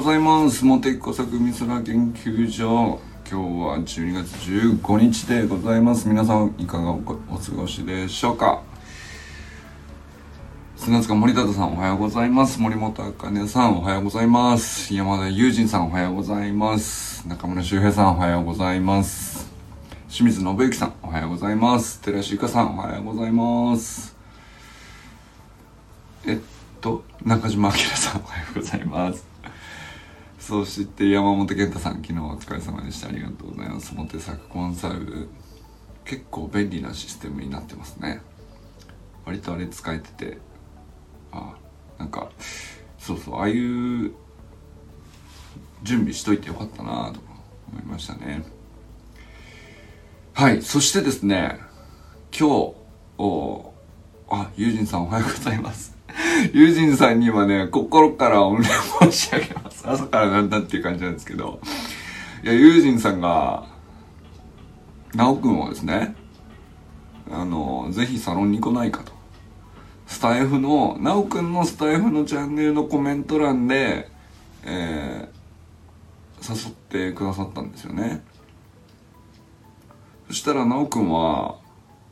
ございます。茂木工作美空研究所。今日は12月15日でございます。皆さんいかがお過ごしでしょうか？砂塚森田さんおはようございます。森本茜さんおはようございます。山田友人さんおはようございます。中村修平さんおはようございます。清水信之さんおはようございます。寺石ゆかさんおはようございます。えっと中島明さんおはようございます。そして山本健太さん昨日お疲れ様でした。ありがとうございます。モテ作コンサル結構便利なシステムになってますね。割とあれ使えててあなんかそうそうああいう準備しといてよかったなと思いましたね。はいそしてですね今日おあ友人さんおはようございます。友人さんにはね、心からお礼申し上げます。朝からなんだっていう感じなんですけど。いや、友人さんが、なおくんをですね、あの、ぜひサロンに来ないかと。スタイフの、なおくんのスタイフのチャンネルのコメント欄で、えー、誘ってくださったんですよね。そしたらなおくんは、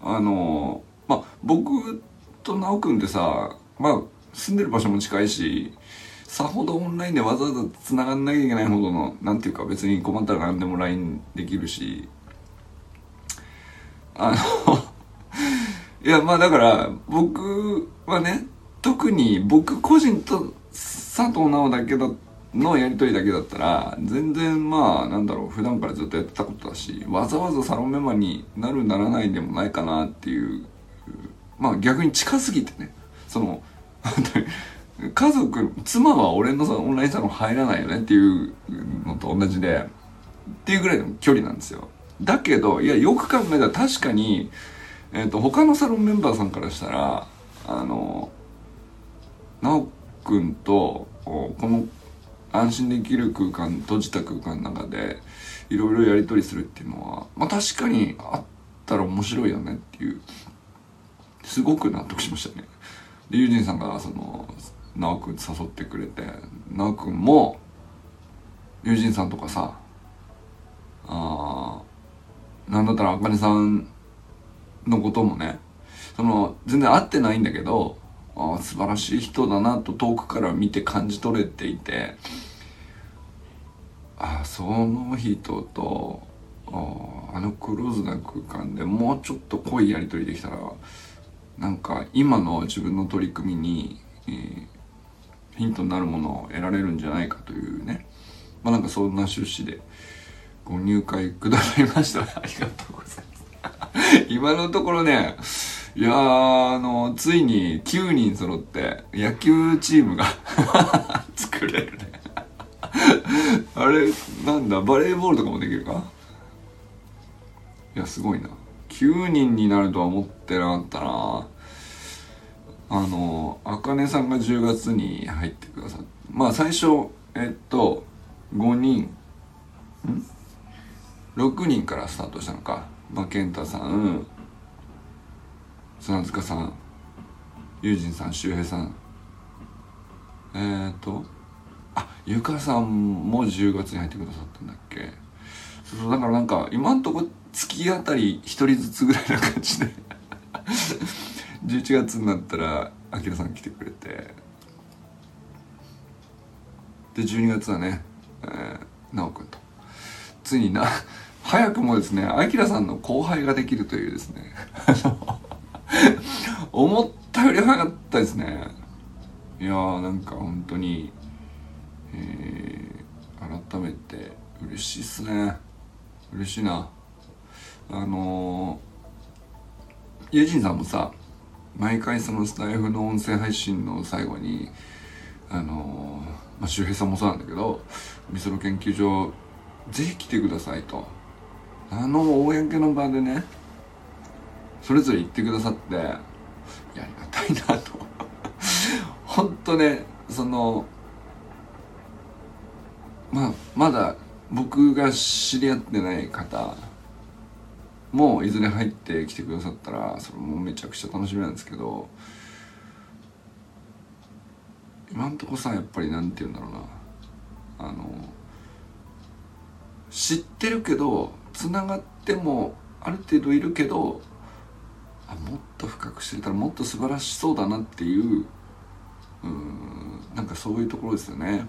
あの、まあ、僕となおくんってさ、まあ、住んでる場所も近いし、さほどオンラインでわざわざ繋がんなきゃいけないほどの、なんていうか別に困ったら何でも LINE できるし、あの いや、まあだから、僕はね、特に僕個人と佐藤直だけだのやりとりだけだったら、全然まあ、なんだろう、普段からずっとやってたことだし、わざわざサロンメンバーになるならないでもないかなっていう、まあ逆に近すぎてね、その、家族、妻は俺のオンラインサロン入らないよねっていうのと同じで、っていうぐらいの距離なんですよ。だけど、いや、よく考えたら確かに、え、ー、と、他のサロンメンバーさんからしたら、あの、なおくんと、この安心できる空間、閉じた空間の中で、いろいろやり取りするっていうのは、まあ確かにあったら面白いよねっていう、すごく納得しましたね。で、ユージンさんが、その、なおくん誘ってくれて、なおくんも、ユージンさんとかさ、あなんだったらあかねさんのこともね、その、全然会ってないんだけど、あ素晴らしい人だなと遠くから見て感じ取れていて、あその人と、あのクローズな空間でもうちょっと濃いやり取りできたら、なんか今の自分の取り組みに、えー、ヒントになるものを得られるんじゃないかというね。まあなんかそんな趣旨でご入会くださいました。ありがとうございます。今のところねいやあのついに9人揃って野球チームが 作れるね。あれなんだバレーボールとかもできるか？いやすごいな。9人になるとは思ってなかったな。あのあかねさんが10月に入ってくださってまあ最初えっと5人ん？6人からスタートしたのか。まあ健太さん砂塚さん友人さん周平さん。えー、っとあゆかさんも10月に入ってくださったんだっけ。そうだからなんか今んとこ月当たり1人ずつぐらいな感じで。11月になったらあきらさん来てくれて。で12月はね、えー、なおくんと。ついにな早くもですねあきらさんの後輩ができるというですね。思ったより早かったですね。いやーなんか本当にえー、改めて嬉しいっすね。嬉しいな。あのー、ジンさんもさ毎回そのスタイフの音声配信の最後にあの、まあ、周平さんもそうなんだけどみその研究所ぜひ来てくださいと。あの公の場でねそれぞれ言ってくださってやありがたいなと。本当ねそのまあまだ僕が知り合ってない方もいずれ入ってきてくださったらそれもめちゃくちゃ楽しみなんですけど今んとこさやっぱりなんて言うんだろうな。あの知ってるけどつながってもある程度いるけどあもっと深く知れたらもっと素晴らしそうだなっていううんなんかそういうところですよね。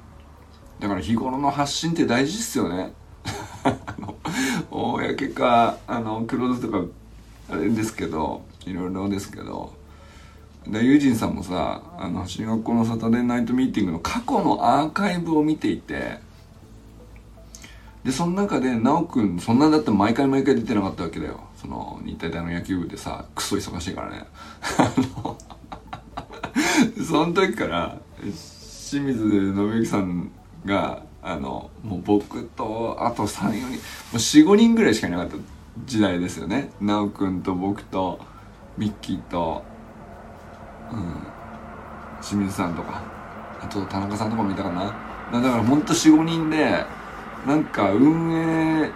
だから日頃の発信って大事っすよね。公かあのクローズとかあれですけどいろいろですけど。でユージンさんもさあの進学校のサタデーナイトミーティングの過去のアーカイブを見ていて。でその中で奈くんそんなんだって毎回毎回出てなかったわけだよ。その日体大の野球部でさクソ忙しいからね。その時から清水信之さんがあのもう僕とあと34人もう45人ぐらいしかいなかった時代ですよね。奈くんと僕とミッキーとうん清水さんとかあと田中さんとかもいたかな。だからほんと45人でなんか運営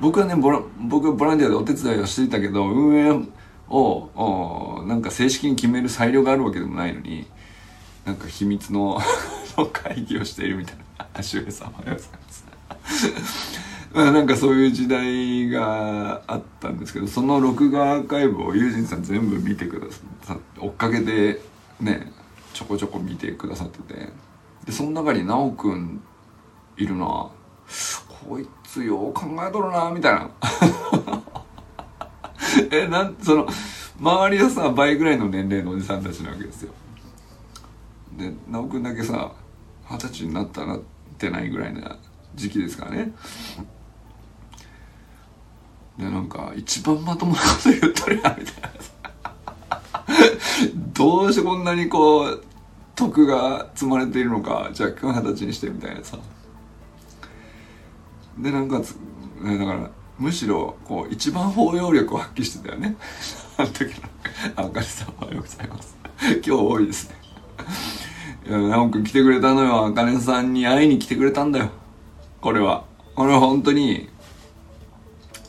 僕はねボラ僕はボランティアでお手伝いをしていたけど運営をなんか正式に決める裁量があるわけでもないのになんか秘密の会議をしているみたいな足上さんおはようございますまあなんかそういう時代があったんですけどその録画アーカイブをユージンさん全部見てくださって追っかけてねちょこちょこ見てくださってて。でその中に奈くんいるなこいつよう考えとるなみたいな。えなんその周りはさ倍ぐらいの年齢のおじさんたちなわけですよ。で奈くんだけさ二十歳になったなってないぐらいな時期ですからね。でなんか一番まともなこと言っとるやんみたいな。どうしてこんなにこう徳が積まれているのかじゃあ今日二十歳にしてみたいなさ。でなんかだからむしろこう一番包容力を発揮してたよね。あの時のあかりさんおはようございます。今日多いですね。いや直くん来てくれたのよ。あかねさんに会いに来てくれたんだよ。これは。これは本当に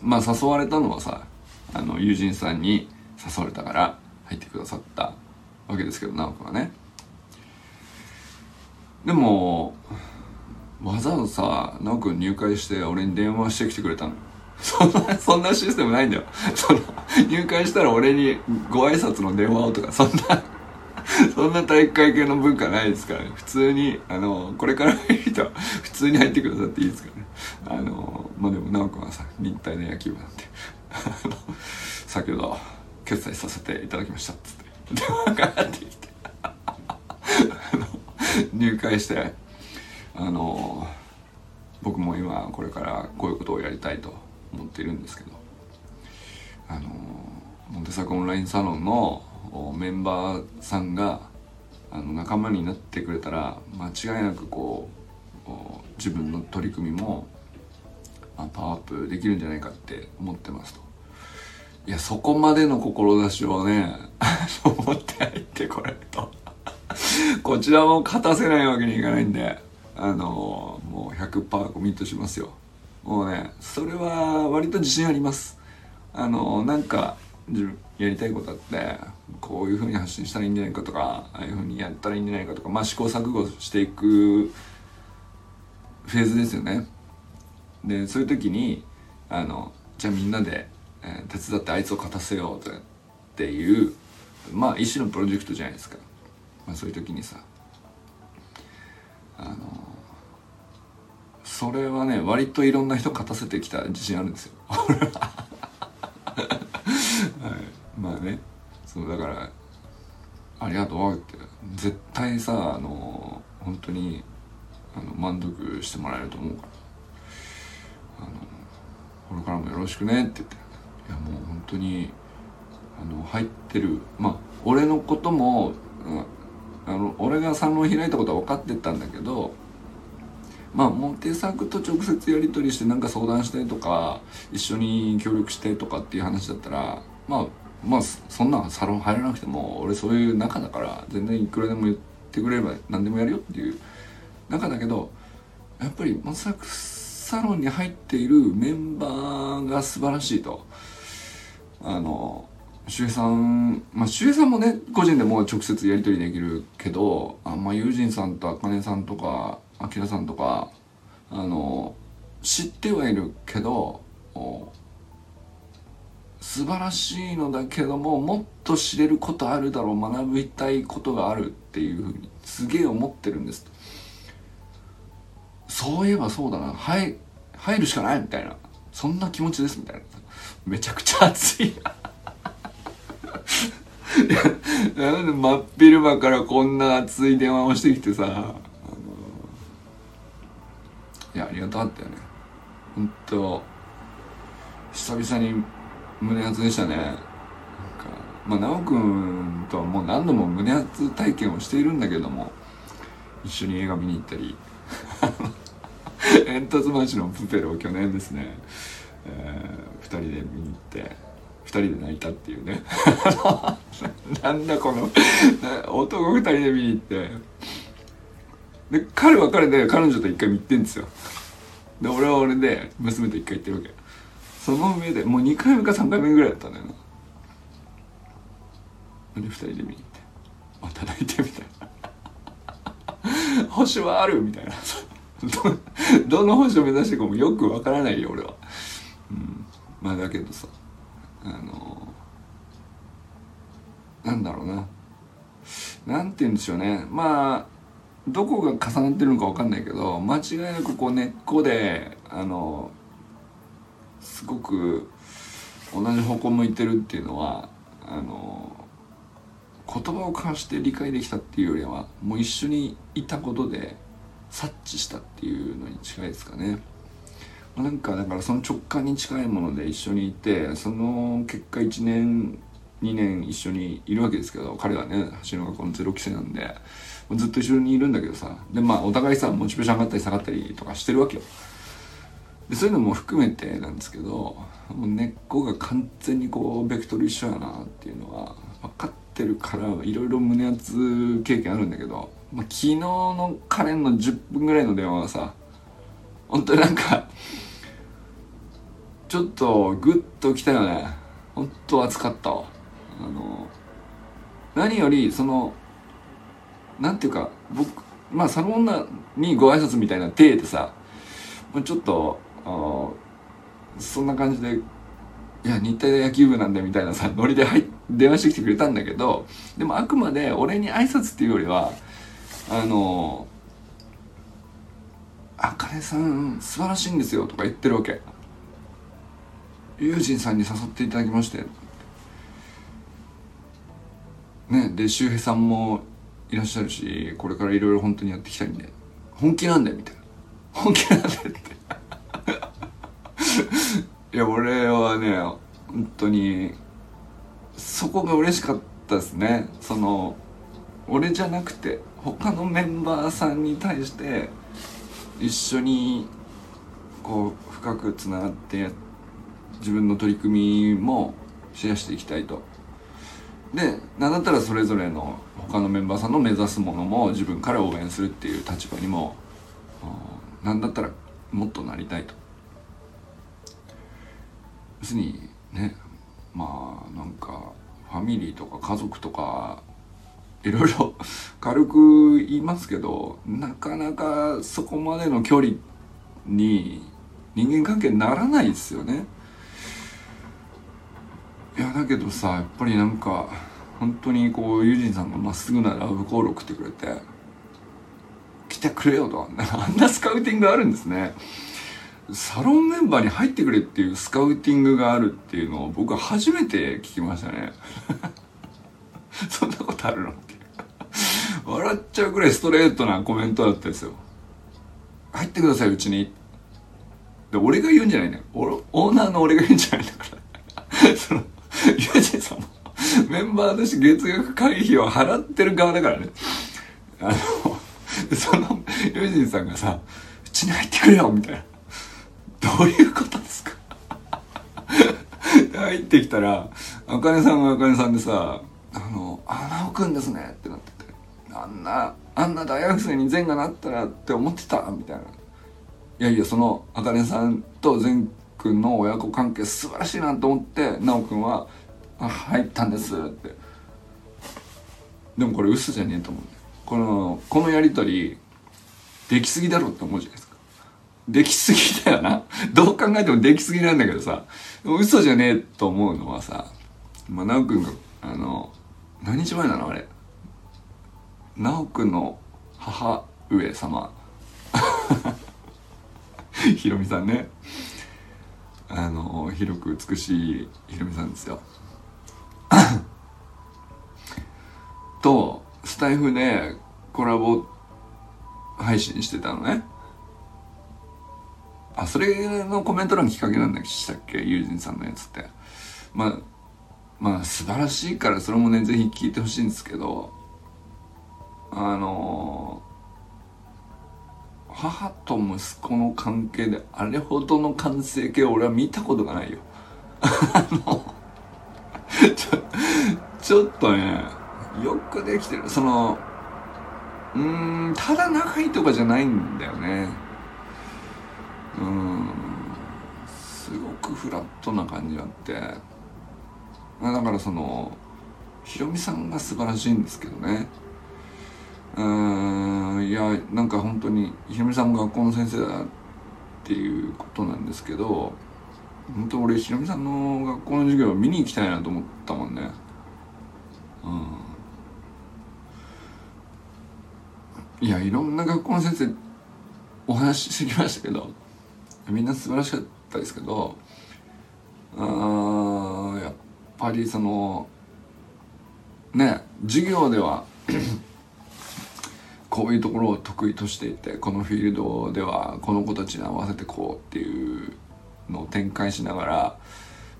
まあ誘われたのはさあの友人さんに誘われたから入ってくださったわけですけど直くんはね。でもわざわざさ直くん入会して俺に電話してきてくれたの。そんなそんなシステムないんだよ。その入会したら俺にご挨拶の電話をとかそんな。そんな体育会系の文化ないですからね。普通にあのこれから入る人は 普通に入ってくださっていいですからね。あのまあでも直くんはさ日体の野球部なんであの先ほど決済させていただきましたつって。電話がかってきて。入会してあの僕も今これからこういうことをやりたいと思っているんですけどあのモンテサクオンラインサロンのメンバーさんがあの仲間になってくれたら間違いなくこう自分の取り組みもパワーアップできるんじゃないかって思ってますと。いやそこまでの志をね 思って入ってこれと。こちらも勝たせないわけにいかないんであのもう100%コミットしますよ。もうねそれは割と自信あります。あのなんかやりたいことあってこういうふうに発信したらいいんじゃないかとかああいうふうにやったらいいんじゃないかとかまあ試行錯誤していくフェーズですよね。でそういう時にあのじゃあみんなで、えー、手伝ってあいつを勝たせようっていうまあ一種のプロジェクトじゃないですか、まあ、そういう時にさ。あのそれはね割といろんな人勝たせてきた自信あるんですよ。まあね。そうだからありがとうって絶対さあの本当にあの満足してもらえると思うから。あのこれからもよろしくねって言っていやもう本当にあの入ってる。まあ俺のことも、うん、あの俺がサロン開いたことは分かってたんだけどまあモテ作と直接やり取りしてなんか相談してとか一緒に協力してとかっていう話だったらまあまあそんなサロン入らなくても俺そういう仲だから全然いくらでも言ってくれれば何でもやるよっていう仲だけどやっぱりモテ作サロンに入っているメンバーが素晴らしいと。あの周平さんまあ周平さんもね個人でも直接やり取りできるけどあんまあ友人さんとあかねさんとかあきらさんとかあの知ってはいるけど素晴らしいのだけどももっと知れることあるだろう学びたいことがあるっていうふうにすげえ思ってるんです。そういえばそうだな。入入るしかないみたいな。そんな気持ちですみたいな。めちゃくちゃ熱いいやなんで真っ昼間からこんな熱い電話をしてきてさ、あのいやありがたかったよね。本当久々に胸熱でしたね。なんかまあ奈くんとはもう何度も胸熱体験をしているんだけども一緒に映画見に行ったり 煙突町のプペルを去年ですね、えー、2人で見に行って2人で泣いたっていうね。なんだこの男2人で見に行って。で彼は彼で彼女と一回見てんですよ。で俺は俺で娘と一回行ってるわけ。その上でもう2回目か3回目ぐらいだったんだよな。で2人で見に行って。また泣いてみたいな。星はあるみたいな。どの星を目指していくかもよくわからないよ俺は、うん、まあだけどさあのなんだろうな。なんて言うんでしょうね。まあどこが重なってるのか分かんないけど間違いなくこう根っこであのすごく同じ方向向いてるっていうのはあの言葉を交わして理解できたっていうよりはもう一緒にいたことで察知したっていうのに近いですかね。なんかだからその直感に近いもので一緒にいてその結果1年2年一緒にいるわけですけど彼はね走る学校のゼロ期生なんでずっと一緒にいるんだけどさでまあお互いさモチベーション上がったり下がったりとかしてるわけよそういうのも含めてなんですけどもう根っこが完全にこうベクトル一緒やなっていうのは分かってるからいろいろ胸熱経験あるんだけど、まあ、昨日のカレンの10分ぐらいの電話はさ本当になんかちょっとグッときたよね。本当熱かったわ。あの何よりそのなんていうか僕まあサロンナにご挨拶みたいな体でさちょっとそんな感じでいや日体大野球部なんでみたいなさノリで入電話してきてくれたんだけどでもあくまで俺に挨拶っていうよりはあの「あかねさん素晴らしいんですよ」とか言ってるわけ。友人さんに誘っていただきまして。ねで周平さんもいらっしゃるしこれからいろいろ本当にやっていきたいんで。本気なんだよみたいな。本気なんだよって。いや俺はね本当にそこが嬉しかったですね。その俺じゃなくて他のメンバーさんに対して一緒にこう深くつながって自分の取り組みもシェアしていきたいと。で何だったらそれぞれの他のメンバーさんの目指すものも自分から応援するっていう立場にも何だったらもっとなりたいと。要するにねまあなんかファミリーとか家族とかいろいろ 軽く言いますけどなかなかそこまでの距離に人間関係にならないですよね。いやだけどさやっぱりなんか本当にこうユージンさんがまっすぐなラブコール送ってくれて来てくれよとあんなスカウティングあるんですね。サロンメンバーに入ってくれっていうスカウティングがあるっていうのを僕は初めて聞きましたね。そんなことあるのって笑っちゃうくらいストレートなコメントだったですよ。入ってくださいうちに。で俺が言うんじゃないんだ。よオーナーの俺が言うんじゃないんだから。そのユージさんも。メンバーとして月額会費を払ってる側だからね。あのそのユージさんがさうちに入ってくれよみたいな。どういうことですか？入ってきたら、あかねさんがあかねさんでさ、あの、あ、なおくんですねってなってて、あんな、あんな大学生に善がなったらって思ってた？みたいな。いやいや、その、あかねさんと善くんの親子関係素晴らしいなと思って、なおくんは、あ入ったんですって。でもこれ嘘じゃねえと思うこのこのやり取りできすぎだろって思うじゃない？できすぎだよな。どう考えてもできすぎなんだけどさ。嘘じゃねえと思うのはさまあ直くんがあの何日前なの？あれ。直くんの母上様。ひろみさんね。あの広く美しいひろみさんですよ。とスタイフでコラボ配信してたのね。あそれのコメント欄きっかけなんだっけ？ユージンさんのやつって。まあまあ素晴らしいからそれもねぜひ聞いてほしいんですけど。あの母と息子の関係であれほどの完成形を俺は見たことがないよ。あ のちょちょっとねよくできてる。そのうーんただ仲いいとかじゃないんだよね。うん。すごくフラットな感じがあって。だからそのひろみさんが素晴らしいんですけどね。うん。いやなんか本当にひろみさんが学校の先生だっていうことなんですけど本当俺ひろみさんの学校の授業見に行きたいなと思ったもんね。うん。いやいろんな学校の先生お話ししてきましたけど。みんな素晴らしかったですけどあーやっぱりそのね授業では こういうところを得意としていてこのフィールドではこの子たちに合わせてこうっていうのを展開しながら、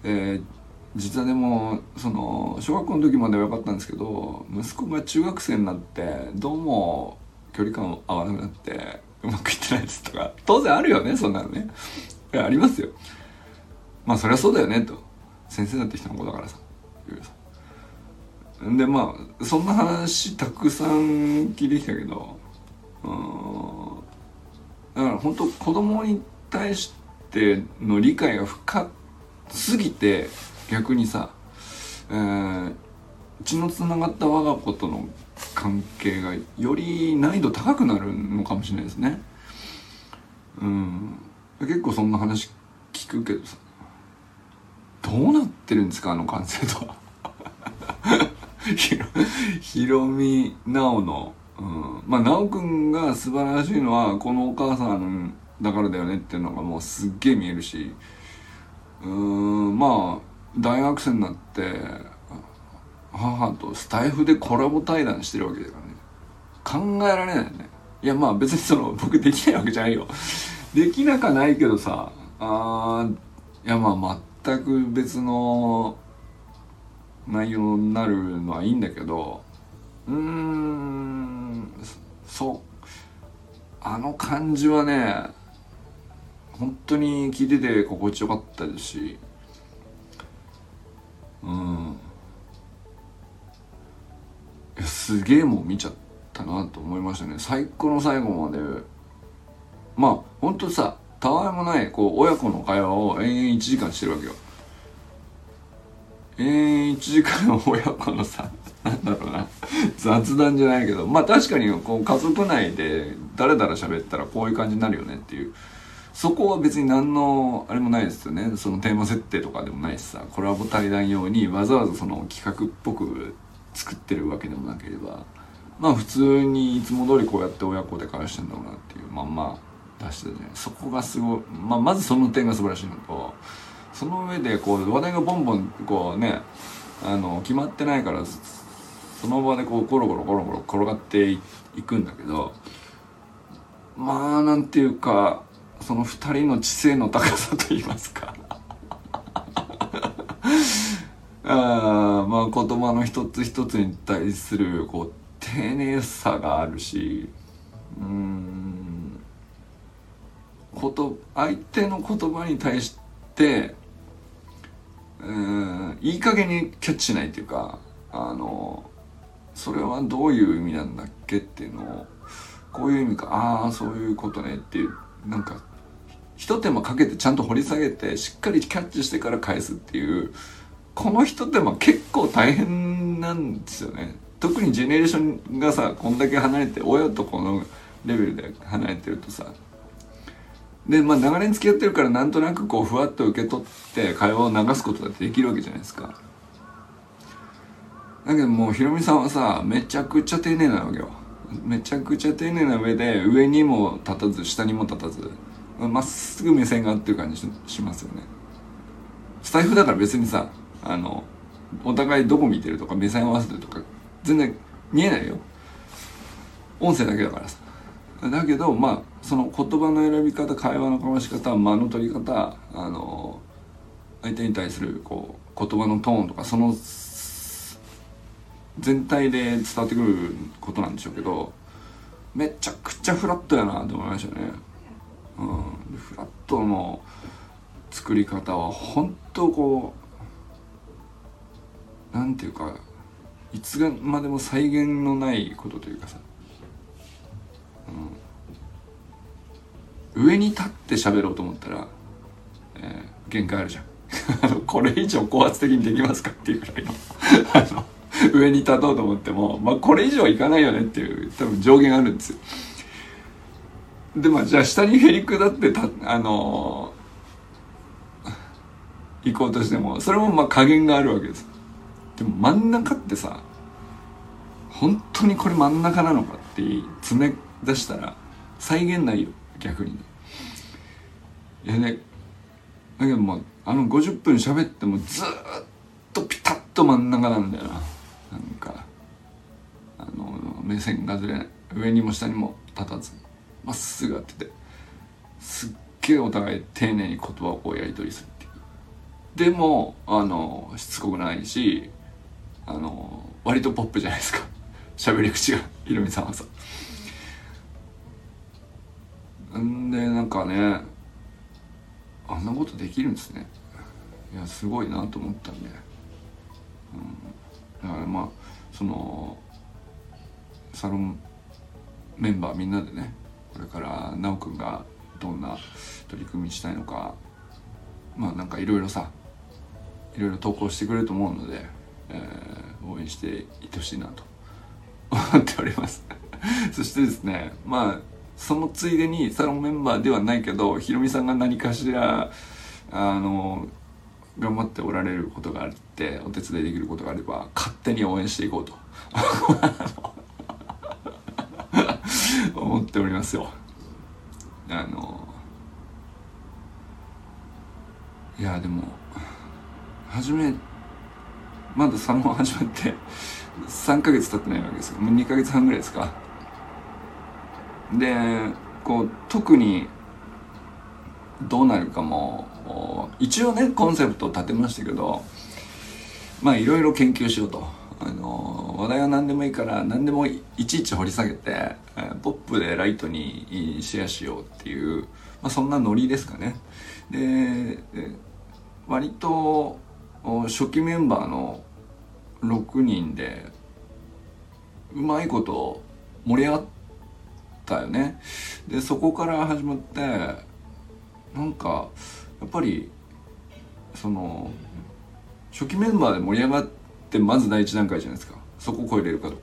えー実はでもその小学校の時までは良かったんですけど息子が中学生になってどうも距離感合わなくなってうまくいってないですとか。当然あるよねそんなのね。いやありますよ。まあそりゃそうだよねと。先生だって人の子だからさ。でまあそんな話たくさん聞いてきたけどうんだから本当子供に対しての理解が深すぎて逆にさ、えー血のつながった我が子との関係がより難易度高くなるのかもしれないですね。うん。結構そんな話聞くけどさ。どうなってるんですかあの完成度は。ひろみなおの、うん、まあなおくんが素晴らしいのはこのお母さんだからだよねっていうのがもうすっげえ見えるし。うーん。まあ大学生になって母とスタイフでコラボ対談してるわけだからね。考えられないよね。いやまあ別にその 僕できないわけじゃないよ。できなかないけどさあいやまあ全く別の内容になるのはいいんだけどうーんそうあの感じはね本当に聞いてて心地よかったですしうん。すげえもん見ちゃったなと思いましたね。最高の最後まで。まあほんとさたわいもないこう親子の会話を延々1時間してるわけよ。延々1時間の親子のさ なんだろうな。雑談じゃないけど。まあ確かにこう家族内でだらだら喋ったらこういう感じになるよねっていう。そこは別に何のあれもないですよね。そのテーマ設定とかでもないしさ。コラボ対談用にわざわざその企画っぽく作ってるわけでもなければまあ普通にいつも通りこうやって親子で会話してんだろうなっていうまんま出してたじゃないそこがすごい、まあ、まずその点が素晴らしいのとその上でこう話題がボンボンこうねあの決まってないからその場でこうゴロゴロゴロゴロ転がっていくんだけどまあなんていうかその二人の知性の高さといいますかあまあ言葉の一つ一つに対するこう丁寧さがあるしうんこと相手の言葉に対してうんいい加減にキャッチしないっていうかあのそれはどういう意味なんだっけっていうのをこういう意味かああそういうことねっていうなんか一手間かけてちゃんと掘り下げてしっかりキャッチしてから返すっていうこの人ってまあ結構大変なんですよね。特にジェネレーションがさこんだけ離れて親とこのレベルで離れてるとさ。でまあ長年付き合ってるからなんとなくこうふわっと受け取って会話を流すことだってできるわけじゃないですか。だけどもうひろみさんはさめちゃくちゃ丁寧なわけよ。めちゃくちゃ丁寧な上で上にも立たず下にも立たずまっすぐ目線が合ってる感じしますよね。スタイフだから別にさあのお互いどこ見てるとか目線合わせてるとか全然見えないよ。音声だけだからさ。だけどまあその言葉の選び方会話の交わし方間の取り方あの相手に対するこう言葉のトーンとかその全体で伝わってくることなんでしょうけどめちゃくちゃフラットやなと思いましたね。うん、フラットの作り方は本当こううなんていうかいつまでも再現のないことというかさ、うん、上に立って喋ろうと思ったら、えー、限界あるじゃん。これ以上高圧的にできますかっていうぐらいの。あの上に立とうと思っても、まあ、これ以上いかないよねっていう多分上限あるんですよ。でまあじゃあ下にへり下ってたあのー、行こうとしてもそれもまあ加減があるわけです。でも真ん中ってさ本当にこれ真ん中なのかって詰め出したら再現ないよ逆に。ねいやねだけどもうあの50分喋ってもずっとピタッと真ん中なんだよな。なんかあの目線がずれない。上にも下にも立たずまっすぐやっててすっげえお互い丁寧に言葉をこうやり取りするっていう。でもあのしつこくないしあの割とポップじゃないですか。喋り口がひろみさんはさ。んでなんかねあんなことできるんですね。いやすごいなと思ったんで、うん、だからまあそのサロンメンバーみんなでねこれから奈くんがどんな取り組みしたいのかまあなんかいろいろさいろいろ投稿してくれると思うので、えー、応援していってほしいなと思っております。そしてですねまあそのついでにサロンメンバーではないけどひろみさんが何かしらあの頑張っておられることがあってお手伝いできることがあれば勝手に応援していこうと。思っておりますよ。あのいやでも初めまだサロン始まって3ヶ月経ってないわけですよ。もう2ヶ月半ぐらいですか。でこう特にどうなるかも一応ねコンセプトを立てましたけどまあいろいろ研究しようと。あの話題は何でもいいから何でもいちいち掘り下げてポップでライトにシェアしようっていう、まあ、そんなノリですかね。で割と初期メンバーの6人でうまいこと盛り上がったよね。でそこから始まってなんかやっぱりその初期メンバーで盛り上がってまず第一段階じゃないですか。そこを超えれるかと。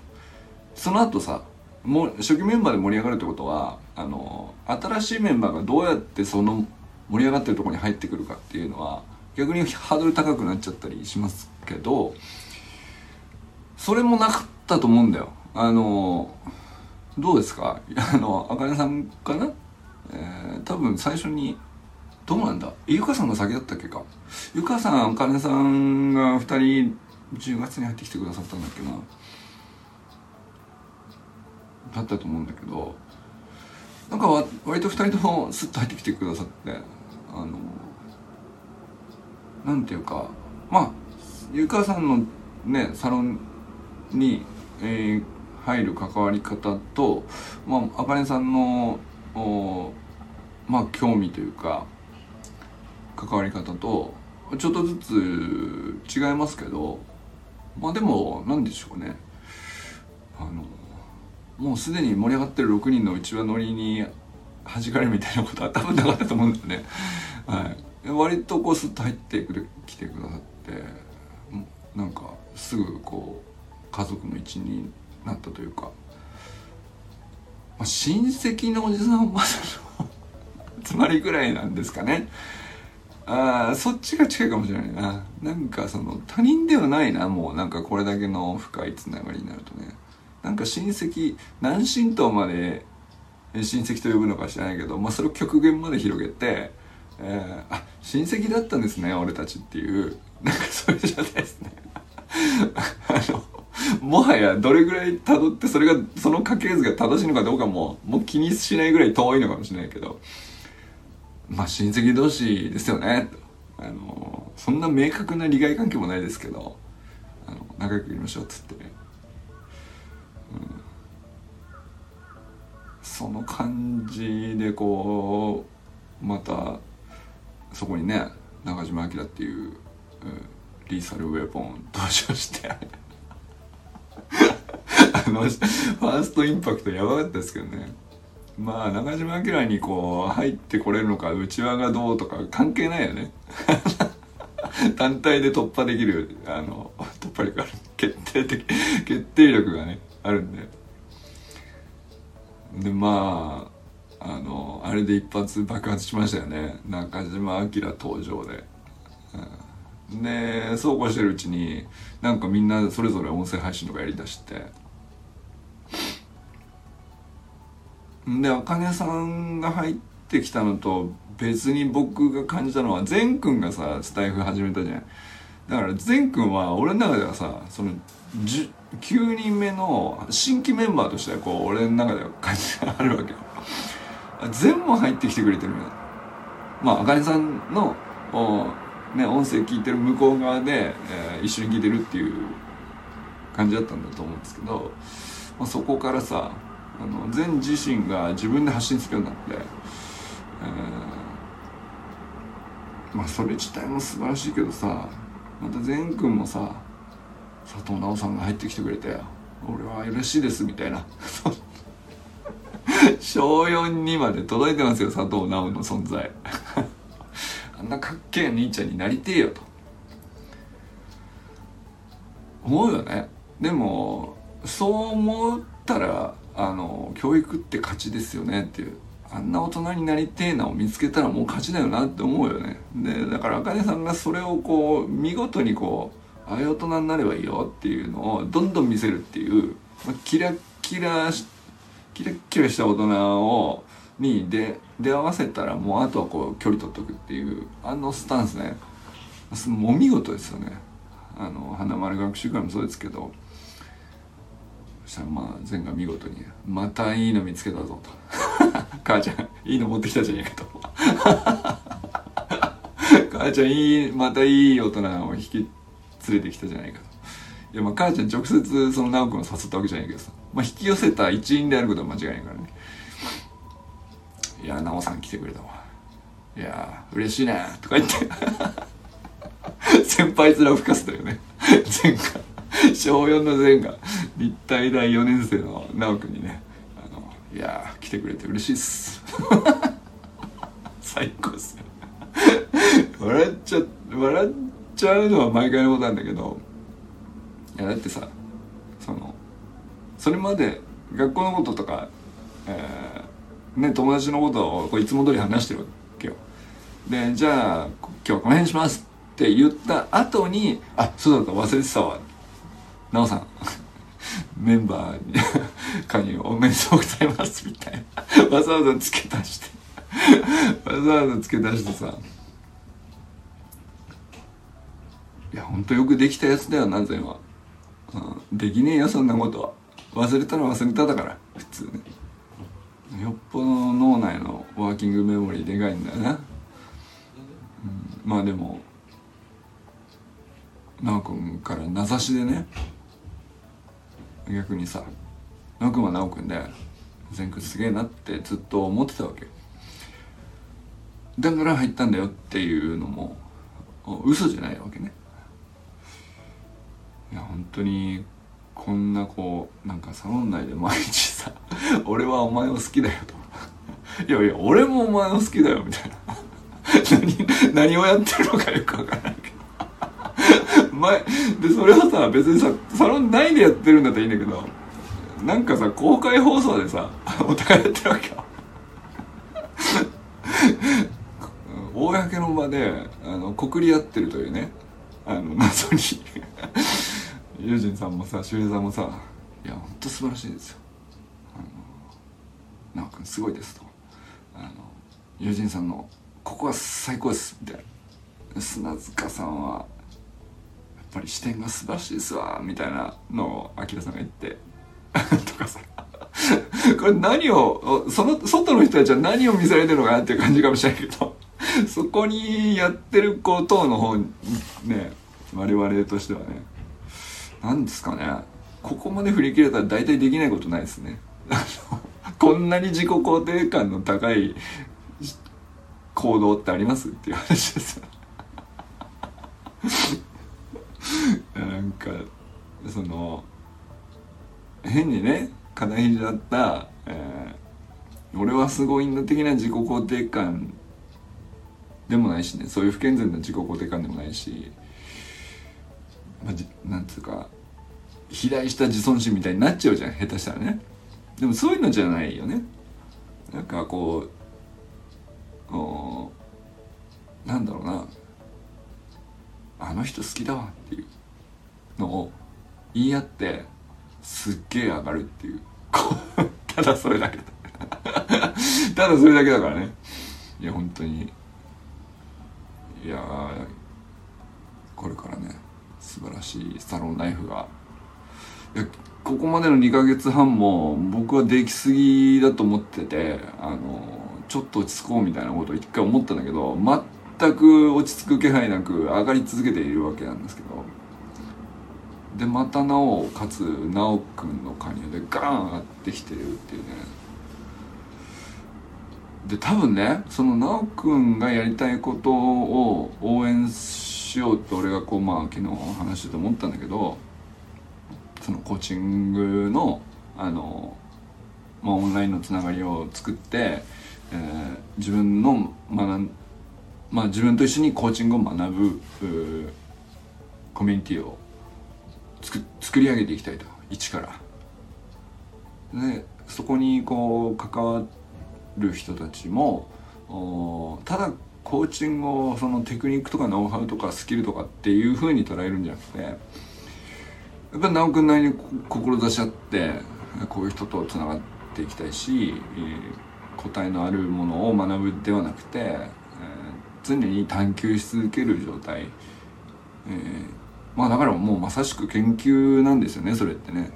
その後さもう初期メンバーで盛り上がるってことはあの新しいメンバーがどうやってその盛り上がってるとこに入ってくるかっていうのは逆にハードル高くなっちゃったりしますけどそれもなかったと思うんだよ。あのどうですか？あのあかねさんかな、えー、多分最初にどうなんだ？ゆかさんが先だったっけか？ゆかさんあかねさんが2人10月に入ってきてくださったんだっけな？だったと思うんだけどなんか割と2人ともスッと入ってきてくださってあのなんていうかまあゆかさんのねサロンに、えー、入る関わり方とまああかねさんのまあ興味というか関わり方とちょっとずつ違いますけどまあでも何でしょうねあのもうすでに盛り上がってる6人のうちわ乗りに弾かれるみたいなことは多分なかったと思うんだよね。はい、割とこうスッと入ってくる来てくださってなんかすぐこう家族の一員になったというか、まあ、親戚のおじさんまだのつまりぐらいなんですかね。あそっちが近いかもしれないな。なんかその他人ではないなもうなんかこれだけの深いつながりになるとね。なんか親戚何親等まで親戚と呼ぶのか知らないけど、まあ、それを極限まで広げて、えー、あ親戚だったんですね俺たちっていう。なんかそういう状態ですね。あのもはやどれぐらい辿ってそれがその家系図が正しいのかどうかももう気にしないぐらい遠いのかもしれないけど。まあ親戚同士ですよね。あのそんな明確な利害関係もないですけど。あの仲良くいきましょうっつって。ね、うん、その感じでこうまたそこにね中島明っていう、うん、リーサルウェポン登場して あのファーストインパクトやばかったですけどね。まあ中島明にこう入ってこれるのか内輪がどうとか関係ないよね。単体で突破できるあの突破力ある。決定的決定力がねあるんで。でまああのあれで一発爆発しましたよね。中島明登場で、うん、でそうこうしてるうちになんかみんなそれぞれ音声配信とかやりだして。であかねさんが入ってきたのと別に僕が感じたのは善くんがさスタイフ始めたじゃん。だから善くんは俺の中ではさその9人目の新規メンバーとしてはこう俺の中では感じがあるわけよ。全部入ってきてくれてるまああかねさんのね、音声聞いてる向こう側で、えー、一緒に聞いてるっていう感じだったんだと思うんですけど、まあ、そこからさあの善自身が自分で発信するようになって、えー、まあそれ自体も素晴らしいけどさまた善くんもさ佐藤直さんが入ってきてくれて俺は嬉しいですみたいな。小4にまで届いてますよ佐藤直の存在。あんなかっけえ兄ちゃんになりてえよと。思うよね。でもそう思ったらあの教育って勝ちですよねっていう。あんな大人になりてえなを見つけたらもう勝ちだよなって思うよね。でだから茜さんがそれをこう見事にこうああいう大人になればいいよっていうのをどんどん見せるっていう、まあ、キラキラキラキラした大人をに出出会わせたらもうあとはこう距離取っとくっていうあのスタンスね。もう見事ですよね。あの花丸学習会もそうですけど。そしたらまあ善が見事に「またいいの見つけたぞ」と「母ちゃんいいの持ってきたじゃねえか」と「母ちゃんいいまたいい大人を引き連れてきたじゃないか」と。いやまあ母ちゃん直接その直君を誘ったわけじゃないけどさ、まあ、引き寄せた一員であることは間違いないからね。いや直さん来てくれたわ。いや嬉しいねとか言って。先輩面吹かせたよね。前回。小4の前が立体大4年生の直くんにね。あのいや来てくれて嬉しいっす。最高っすよ。笑っちゃ笑っちゃうのは毎回のことなんだけど。いやだってさそのそれまで学校のこととか、えー、ね友達のことをこういつも通り話してるわけよ。でじゃあ今日はこの辺しますって言った後にあそうだった忘れてたわ。なおさん メンバーに加入おめでとうございますみたいな。わざわざ付け足して。わざわざ付け足してさ。いやほんとよくできたやつだよな全は、うん、できねえよそんなことは。忘れたら忘れただから普通ねよっぽど脳内のワーキングメモリーでかいんだよな、うん、まあでも奈くんから名指しでね逆にさ直くんは直くんで善くんすげえなってずっと思ってたわけ。だから入ったんだよっていうのも嘘じゃないわけね。いや本当にこんなこうなんかサロン内で毎日さ「俺はお前を好きだよ」と「いやいや俺もお前を好きだよ」みたいな。何何をやってるのかよくわからないけど。前でそれをさ別にさサロン内でやってるんだったらいいんだけどなんかさ公開放送でさお互いやってるわけよ。公の場であの告り合ってるというねあの謎に。ユージンさんもさ周平さんもさ「いやほんと素晴らしいですよ」あの「直君すごいです」と「あのユージンさんのここは最高です」みたいな砂塚さんはやっぱり視点が素晴らしいですわみたいなのをアキラさんが言って。とかさ。これ何をその外の人たちは何を見せられてるのかなっていう感じかもしれないけど。そこにやってることの方にね我々としてはね何ですかね。ここまで振り切れたら大体できないことないですね。こんなに自己肯定感の高い行動ってありますっていう話です。なんかその変にね肩肘だった、えー、俺はすごいんだ的な自己肯定感でもないしね。そういう不健全な自己肯定感でもないし、まあ、じなんつうか肥大した自尊心みたいになっちゃうじゃん下手したらね。でもそういうのじゃないよね。なんかこうおなんだろうな。あの人好きだわっていうのを言い合ってすっげえ上がるっていう。ただそれだけだ。ただそれだけだからね。いや本当に。いやこれからね素晴らしいサロンライフがここまでの2ヶ月半も僕はできすぎだと思っててあのちょっと落ち着こうみたいなことを一回思ったんだけど全く落ち着く気配なく上がり続けているわけなんですけどでまたなおかつ修くんの加入でガーン上がってきてるっていうね。で多分ねその修くんがやりたいことを応援しようって俺がこうまあ昨日話してて思ったんだけどそのコーチングのあの、まあ、オンラインのつながりを作って、えー、自分の学まあ自分と一緒にコーチングを学ぶコミュニティを作り上げていきたいと。一から。でそこにこう関わる人たちもただコーチングをそのテクニックとかノウハウとかスキルとかっていうふうに捉えるんじゃなくてやっぱり直君なりに志し合ってこういう人とつながっていきたいし、答えのあるものを学ぶではなくて、えー、常に探求し続ける状態、えー、まあだからもうまさしく研究なんですよねそれってね。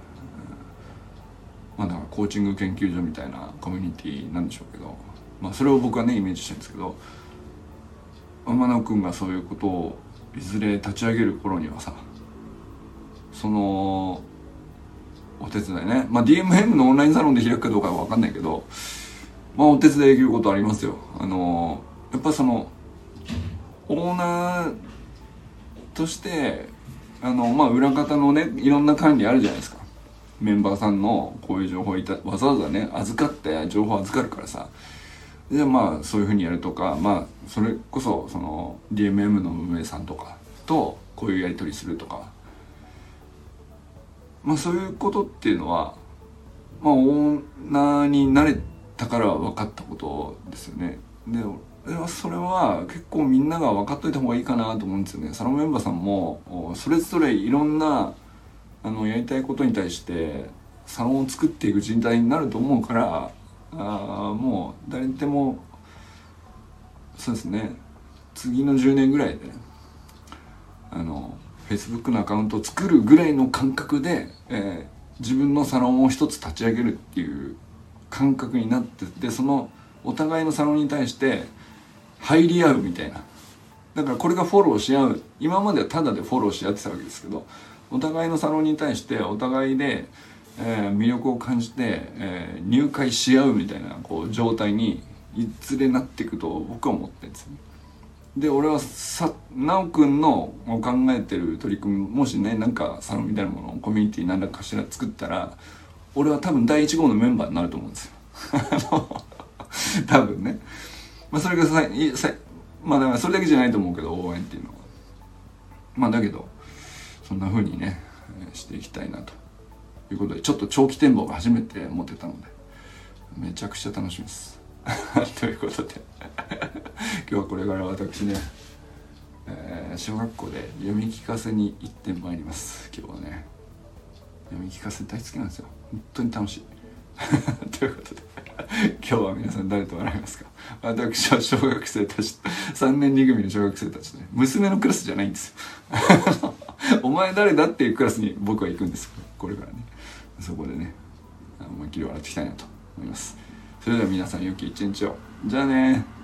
まあだからコーチング研究所みたいなコミュニティなんでしょうけど、まあそれを僕はねイメージしてるんですけど。天野くんがそういうことをいずれ立ち上げる頃にはさそのお手伝いね。まあ DMM のオンラインサロンで開くかどうかは分かんないけどまあお手伝いできることありますよ。あのやっぱそのオーナーとしてあのまあ裏方のねいろんな管理あるじゃないですか。メンバーさんのこういう情報いたわざわざね預かって情報預かるからさ。でまあそういうふうにやるとかまあそれこそその DMM の運営さんとかとこういうやり取りするとか。まあそういうことっていうのはまあオーナーになれたから分かったことですよね。でそれは結構みんなが分かっといた方がいいかなと思うんですよね。サロンメンバーさんもそれぞれいろんなあのやりたいことに対してサロンを作っていく人材になると思うからあもう誰でもそうですね。次の10年ぐらいであの Facebook のアカウントを作るぐらいの感覚で、えー、自分のサロンを一つ立ち上げるっていう感覚になってでそのお互いのサロンに対して入り合うみたいなだからこれがフォローし合う今まではただでフォローし合ってたわけですけどお互いのサロンに対してお互いで、えー、魅力を感じて、えー、入会し合うみたいなこう状態にいずれなっていくと僕は思ってるんですね。で俺はさ修くんの考えてる取り組みもしねなんかサロンみたいなものをコミュニティ何らかしら作ったら俺は多分第1号のメンバーになると思うんですよ。多分ね。まあそれがささまあだからそれだけじゃないと思うけど応援っていうのは。まあだけどそんな風にねしていきたいなということでちょっと長期展望が初めて持てたのでめちゃくちゃ楽しみです ということで 今日はこれから私ね、えー、小学校で読み聞かせに行ってまいります。今日はね読み聞かせ大好きなんですよ。本当に楽しい。ということで今日は皆さん誰と笑いますか？私は小学生たち3年2組の小学生たちね娘のクラスじゃないんですよ。お前誰だっていうクラスに僕は行くんですこれからね。そこでね思いっきり笑っていきたいなと思います。それでは皆さん良き一日を。じゃあね。